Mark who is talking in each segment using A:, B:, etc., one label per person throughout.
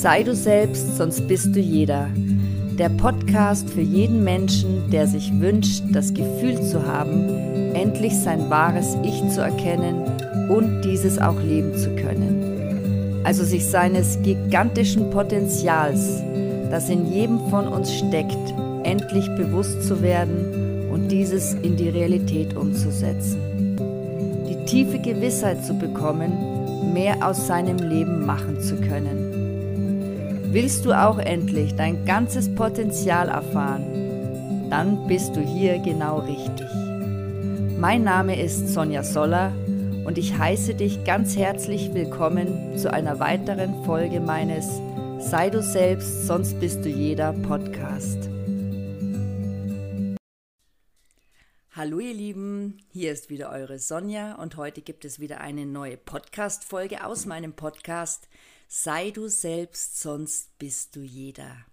A: Sei du selbst, sonst bist du jeder. Der Podcast für jeden Menschen, der sich wünscht, das Gefühl zu haben, endlich sein wahres Ich zu erkennen und dieses auch leben zu können. Also sich seines gigantischen Potenzials, das in jedem von uns steckt, endlich bewusst zu werden und dieses in die Realität umzusetzen. Die tiefe Gewissheit zu bekommen, mehr aus seinem Leben machen zu können Willst du auch endlich dein ganzes Potenzial erfahren? Dann bist du hier genau richtig. Mein Name ist Sonja Soller und ich heiße dich ganz herzlich willkommen zu einer weiteren Folge meines Sei du selbst, sonst bist du jeder Podcast. Hallo ihr Lieben, hier ist wieder eure Sonja und heute gibt es wieder eine neue Podcast-Folge aus meinem Podcast Sei du selbst, sonst bist du jeder.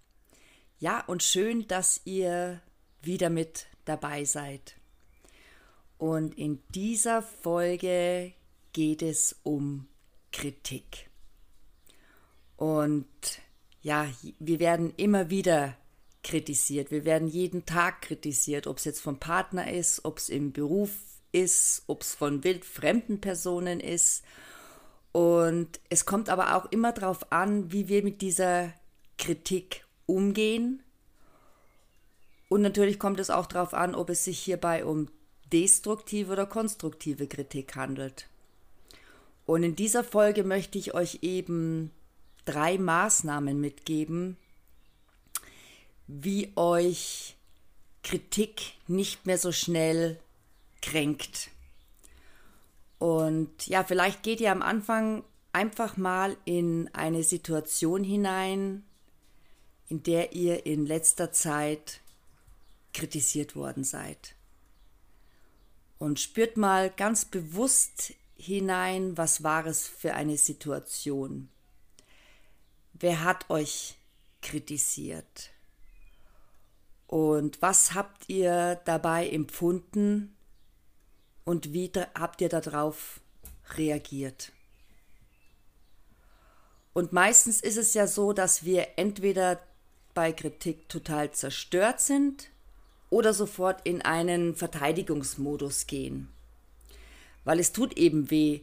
A: Ja, und schön, dass ihr wieder mit dabei seid. Und in dieser Folge geht es um Kritik. Und ja, wir werden immer wieder kritisiert. Wir werden jeden Tag kritisiert, ob es jetzt vom Partner ist, ob es im Beruf ist, ob es von wildfremden Personen ist und es kommt aber auch immer darauf an, wie wir mit dieser Kritik umgehen. Und natürlich kommt es auch darauf an, ob es sich hierbei um destruktive oder konstruktive Kritik handelt. Und in dieser Folge möchte ich euch eben drei Maßnahmen mitgeben, wie euch Kritik nicht mehr so schnell kränkt. Und ja, vielleicht geht ihr am Anfang einfach mal in eine Situation hinein, in der ihr in letzter Zeit kritisiert worden seid. Und spürt mal ganz bewusst hinein, was war es für eine Situation. Wer hat euch kritisiert? Und was habt ihr dabei empfunden? und wie habt ihr darauf reagiert? Und meistens ist es ja so, dass wir entweder bei Kritik total zerstört sind oder sofort in einen Verteidigungsmodus gehen. Weil es tut eben weh,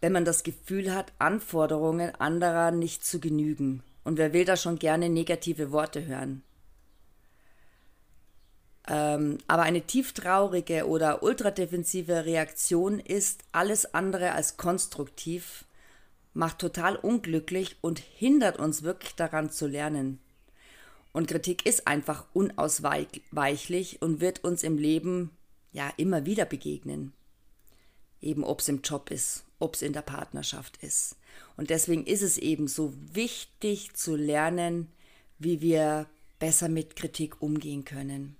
A: wenn man das Gefühl hat, Anforderungen anderer nicht zu genügen. Und wer will da schon gerne negative Worte hören? Ähm, aber eine tieftraurige oder ultradefensive Reaktion ist alles andere als konstruktiv, macht total unglücklich und hindert uns wirklich daran zu lernen. Und Kritik ist einfach unausweichlich und wird uns im Leben ja immer wieder begegnen. Eben ob es im Job ist, ob es in der Partnerschaft ist. Und deswegen ist es eben so wichtig zu lernen, wie wir besser mit Kritik umgehen können.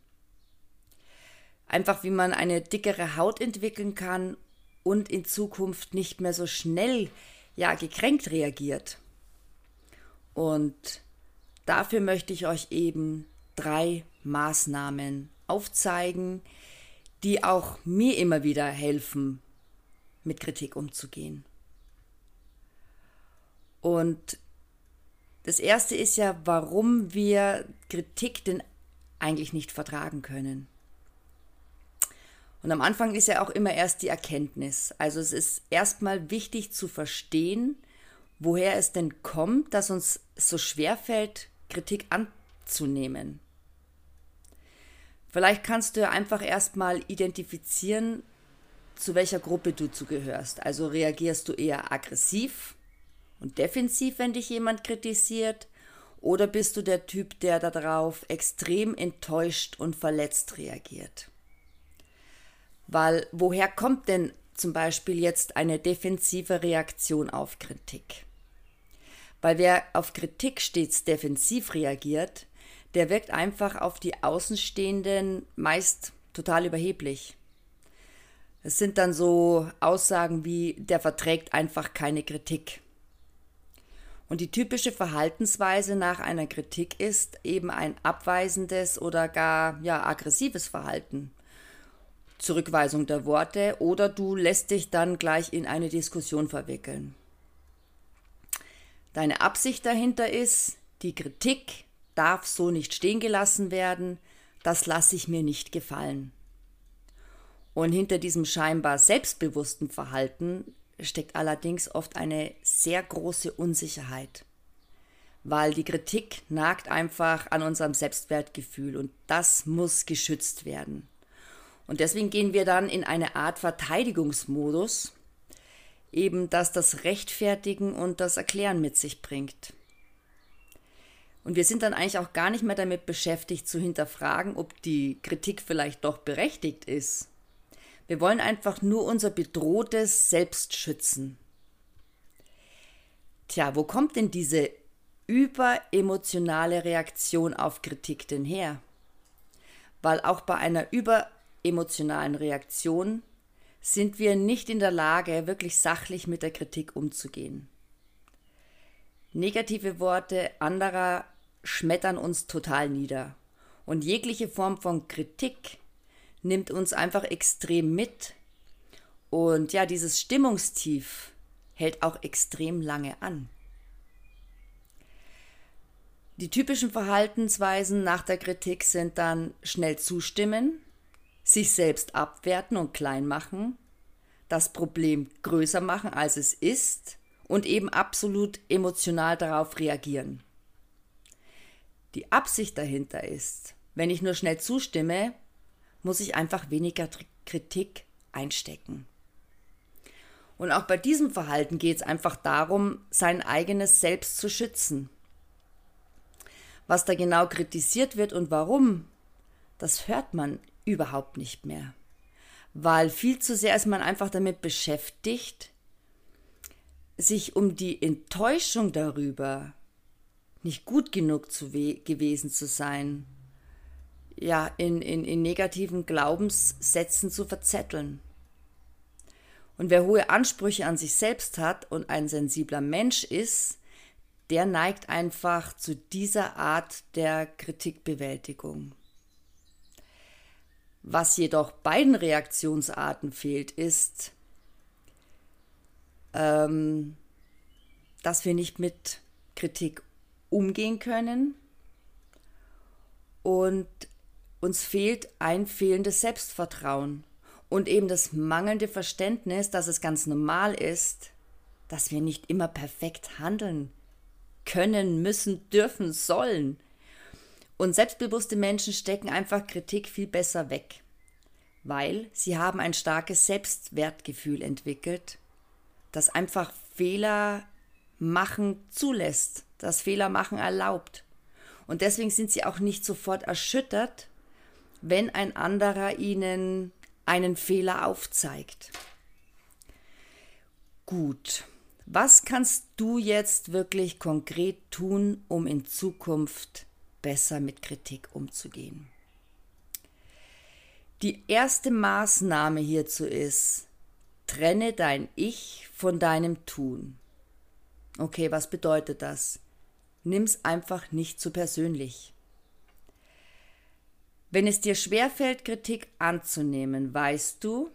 A: Einfach wie man eine dickere Haut entwickeln kann und in Zukunft nicht mehr so schnell ja gekränkt reagiert. Und dafür möchte ich euch eben drei Maßnahmen aufzeigen, die auch mir immer wieder helfen, mit Kritik umzugehen. Und das erste ist ja, warum wir Kritik denn eigentlich nicht vertragen können. Und am Anfang ist ja auch immer erst die Erkenntnis. Also es ist erstmal wichtig zu verstehen, woher es denn kommt, dass uns so schwer fällt, Kritik anzunehmen. Vielleicht kannst du ja einfach erstmal identifizieren, zu welcher Gruppe du zugehörst. Also reagierst du eher aggressiv und defensiv, wenn dich jemand kritisiert, oder bist du der Typ, der darauf extrem enttäuscht und verletzt reagiert? Weil woher kommt denn zum Beispiel jetzt eine defensive Reaktion auf Kritik? Weil wer auf Kritik stets defensiv reagiert, der wirkt einfach auf die Außenstehenden meist total überheblich. Es sind dann so Aussagen wie, der verträgt einfach keine Kritik. Und die typische Verhaltensweise nach einer Kritik ist eben ein abweisendes oder gar ja aggressives Verhalten. Zurückweisung der Worte oder du lässt dich dann gleich in eine Diskussion verwickeln. Deine Absicht dahinter ist, die Kritik darf so nicht stehen gelassen werden, das lasse ich mir nicht gefallen. Und hinter diesem scheinbar selbstbewussten Verhalten steckt allerdings oft eine sehr große Unsicherheit, weil die Kritik nagt einfach an unserem Selbstwertgefühl und das muss geschützt werden. Und deswegen gehen wir dann in eine Art Verteidigungsmodus, eben das das Rechtfertigen und das Erklären mit sich bringt. Und wir sind dann eigentlich auch gar nicht mehr damit beschäftigt zu hinterfragen, ob die Kritik vielleicht doch berechtigt ist. Wir wollen einfach nur unser bedrohtes Selbst schützen. Tja, wo kommt denn diese überemotionale Reaktion auf Kritik denn her? Weil auch bei einer überemotionalen Reaktion sind wir nicht in der Lage, wirklich sachlich mit der Kritik umzugehen. Negative Worte anderer schmettern uns total nieder. Und jegliche Form von Kritik nimmt uns einfach extrem mit. Und ja, dieses Stimmungstief hält auch extrem lange an. Die typischen Verhaltensweisen nach der Kritik sind dann schnell zustimmen, sich selbst abwerten und klein machen, das Problem größer machen, als es ist und eben absolut emotional darauf reagieren. Die Absicht dahinter ist, wenn ich nur schnell zustimme, muss ich einfach weniger Kritik einstecken. Und auch bei diesem Verhalten geht es einfach darum, sein eigenes Selbst zu schützen. Was da genau kritisiert wird und warum, das hört man überhaupt nicht mehr. Weil viel zu sehr ist man einfach damit beschäftigt, sich um die Enttäuschung darüber, nicht gut genug zu gewesen zu sein, ja, in, in, in negativen Glaubenssätzen zu verzetteln. Und wer hohe Ansprüche an sich selbst hat und ein sensibler Mensch ist, der neigt einfach zu dieser Art der Kritikbewältigung. Was jedoch beiden Reaktionsarten fehlt, ist, ähm, dass wir nicht mit Kritik umgehen können und uns fehlt ein fehlendes Selbstvertrauen und eben das mangelnde Verständnis, dass es ganz normal ist, dass wir nicht immer perfekt handeln können, müssen, dürfen, sollen. Und selbstbewusste Menschen stecken einfach Kritik viel besser weg, weil sie haben ein starkes Selbstwertgefühl entwickelt, das einfach Fehler machen zulässt, das Fehler machen erlaubt. Und deswegen sind sie auch nicht sofort erschüttert, wenn ein anderer ihnen einen Fehler aufzeigt. Gut, was kannst du jetzt wirklich konkret tun, um in Zukunft besser mit Kritik umzugehen? Die erste Maßnahme hierzu ist, trenne dein Ich von deinem Tun. Okay, was bedeutet das? Nimm's einfach nicht zu persönlich. Wenn es dir schwerfällt, Kritik anzunehmen, weißt du,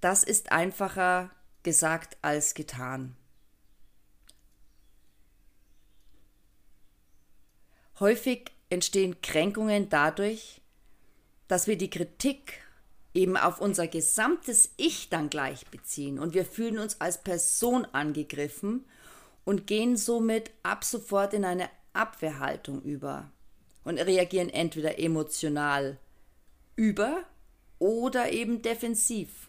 A: das ist einfacher gesagt als getan. Häufig entstehen Kränkungen dadurch, dass wir die Kritik eben auf unser gesamtes Ich dann gleich beziehen und wir fühlen uns als Person angegriffen und gehen somit ab sofort in eine Abwehrhaltung über und reagieren entweder emotional über oder eben defensiv.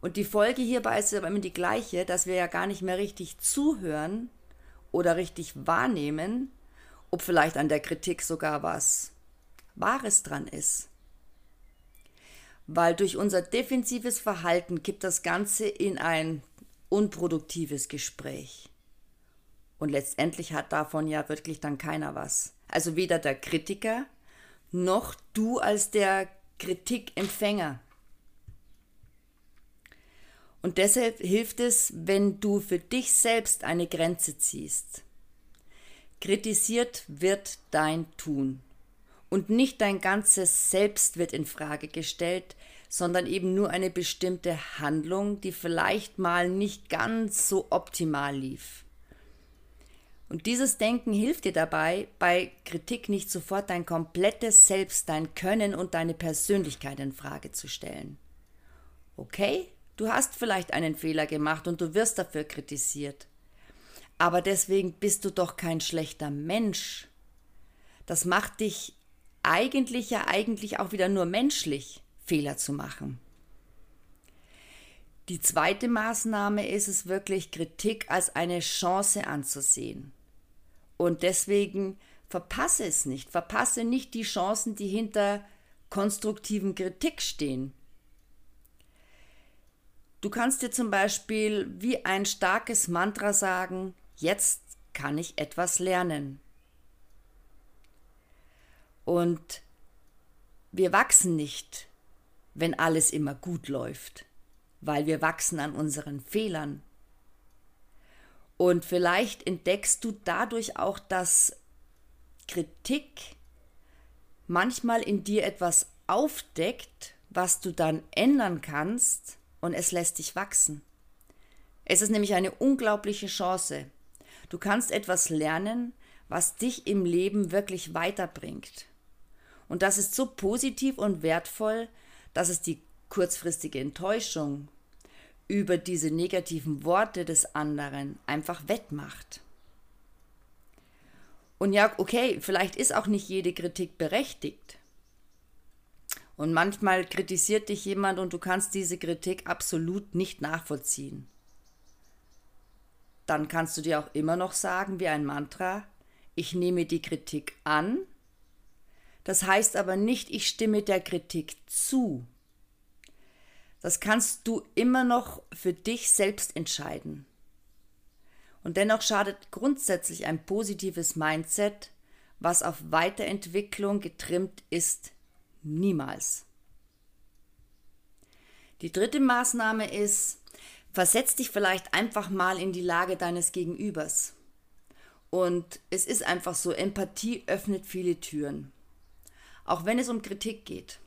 A: Und die Folge hierbei ist aber immer die gleiche, dass wir ja gar nicht mehr richtig zuhören oder richtig wahrnehmen, ob vielleicht an der Kritik sogar was Wahres dran ist. Weil durch unser defensives Verhalten kippt das Ganze in ein unproduktives Gespräch. Und letztendlich hat davon ja wirklich dann keiner was. Also weder der Kritiker noch du als der Kritikempfänger. Und deshalb hilft es, wenn du für dich selbst eine Grenze ziehst. Kritisiert wird dein Tun. Und nicht dein ganzes Selbst wird in Frage gestellt, sondern eben nur eine bestimmte Handlung, die vielleicht mal nicht ganz so optimal lief. Und dieses Denken hilft dir dabei, bei Kritik nicht sofort dein komplettes Selbst, dein Können und deine Persönlichkeit in Frage zu stellen. Okay, du hast vielleicht einen Fehler gemacht und du wirst dafür kritisiert. Aber deswegen bist du doch kein schlechter Mensch. Das macht dich eigentlich ja eigentlich auch wieder nur menschlich, Fehler zu machen. Die zweite Maßnahme ist es wirklich, Kritik als eine Chance anzusehen. Und deswegen verpasse es nicht. Verpasse nicht die Chancen, die hinter konstruktiven Kritik stehen. Du kannst dir zum Beispiel wie ein starkes Mantra sagen, jetzt kann ich etwas lernen. Und wir wachsen nicht, wenn alles immer gut läuft, weil wir wachsen an unseren Fehlern. Und vielleicht entdeckst du dadurch auch, dass Kritik manchmal in dir etwas aufdeckt, was du dann ändern kannst und es lässt dich wachsen. Es ist nämlich eine unglaubliche Chance. Du kannst etwas lernen, was dich im Leben wirklich weiterbringt. Und das ist so positiv und wertvoll, dass es die kurzfristige Enttäuschung über diese negativen Worte des anderen einfach wettmacht. Und ja, okay, vielleicht ist auch nicht jede Kritik berechtigt. Und manchmal kritisiert dich jemand und du kannst diese Kritik absolut nicht nachvollziehen. Dann kannst du dir auch immer noch sagen, wie ein Mantra, ich nehme die Kritik an. Das heißt aber nicht, ich stimme der Kritik zu. Das kannst du immer noch für dich selbst entscheiden. Und dennoch schadet grundsätzlich ein positives Mindset, was auf Weiterentwicklung getrimmt ist, niemals. Die dritte Maßnahme ist, versetz dich vielleicht einfach mal in die Lage deines Gegenübers. Und es ist einfach so, Empathie öffnet viele Türen. Auch wenn es um Kritik geht.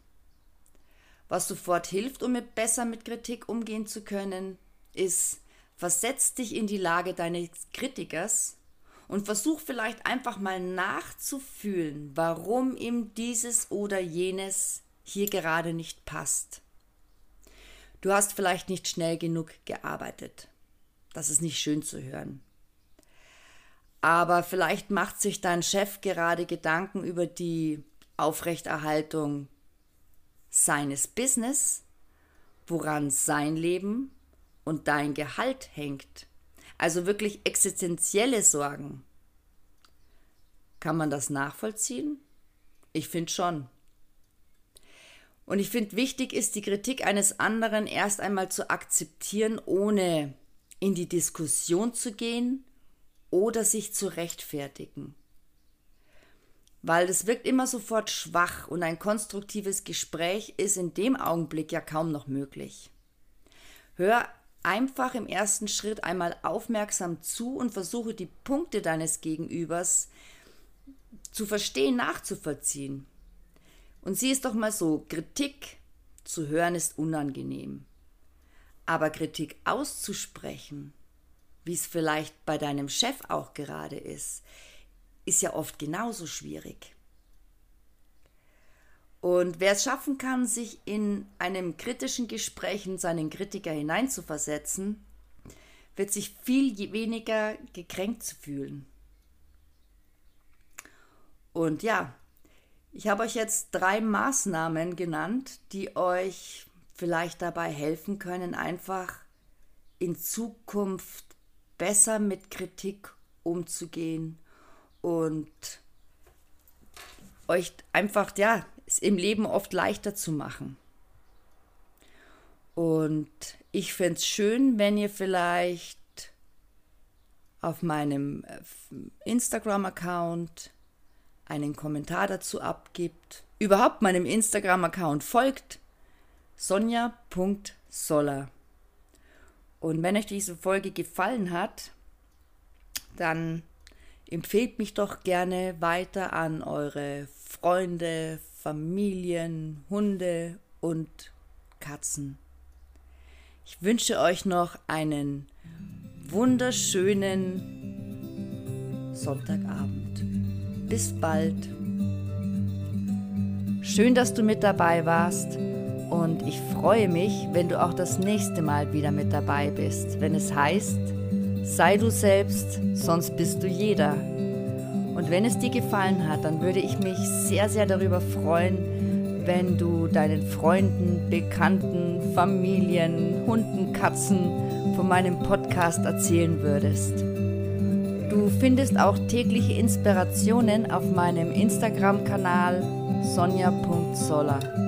A: Was sofort hilft, um besser mit Kritik umgehen zu können, ist, versetz dich in die Lage deines Kritikers und versuch vielleicht einfach mal nachzufühlen, warum ihm dieses oder jenes hier gerade nicht passt. Du hast vielleicht nicht schnell genug gearbeitet. Das ist nicht schön zu hören. Aber vielleicht macht sich dein Chef gerade Gedanken über die Aufrechterhaltung seines Business, woran sein Leben und dein Gehalt hängt. Also wirklich existenzielle Sorgen. Kann man das nachvollziehen? Ich finde schon. Und ich finde, wichtig ist, die Kritik eines anderen erst einmal zu akzeptieren, ohne in die Diskussion zu gehen oder sich zu rechtfertigen weil es wirkt immer sofort schwach und ein konstruktives Gespräch ist in dem Augenblick ja kaum noch möglich. Hör einfach im ersten Schritt einmal aufmerksam zu und versuche die Punkte deines Gegenübers zu verstehen, nachzuvollziehen. Und sieh es doch mal so, Kritik zu hören ist unangenehm. Aber Kritik auszusprechen, wie es vielleicht bei deinem Chef auch gerade ist, ist ja oft genauso schwierig. Und wer es schaffen kann, sich in einem kritischen Gespräch in seinen Kritiker hineinzuversetzen, wird sich viel weniger gekränkt fühlen. Und ja, ich habe euch jetzt drei Maßnahmen genannt, die euch vielleicht dabei helfen können, einfach in Zukunft besser mit Kritik umzugehen und euch einfach, ja, es im Leben oft leichter zu machen. Und ich fände es schön, wenn ihr vielleicht auf meinem äh, Instagram-Account einen Kommentar dazu abgibt, überhaupt meinem Instagram-Account folgt, sonja.soller. Und wenn euch diese Folge gefallen hat, dann Empfehlt mich doch gerne weiter an eure Freunde, Familien, Hunde und Katzen. Ich wünsche euch noch einen wunderschönen Sonntagabend. Bis bald. Schön, dass du mit dabei warst und ich freue mich, wenn du auch das nächste Mal wieder mit dabei bist, wenn es heißt, sei du selbst, sonst bist du jeder. Und wenn es dir gefallen hat, dann würde ich mich sehr, sehr darüber freuen, wenn du deinen Freunden, Bekannten, Familien, Hunden, Katzen von meinem Podcast erzählen würdest. Du findest auch tägliche Inspirationen auf meinem Instagram-Kanal sonja.zoller.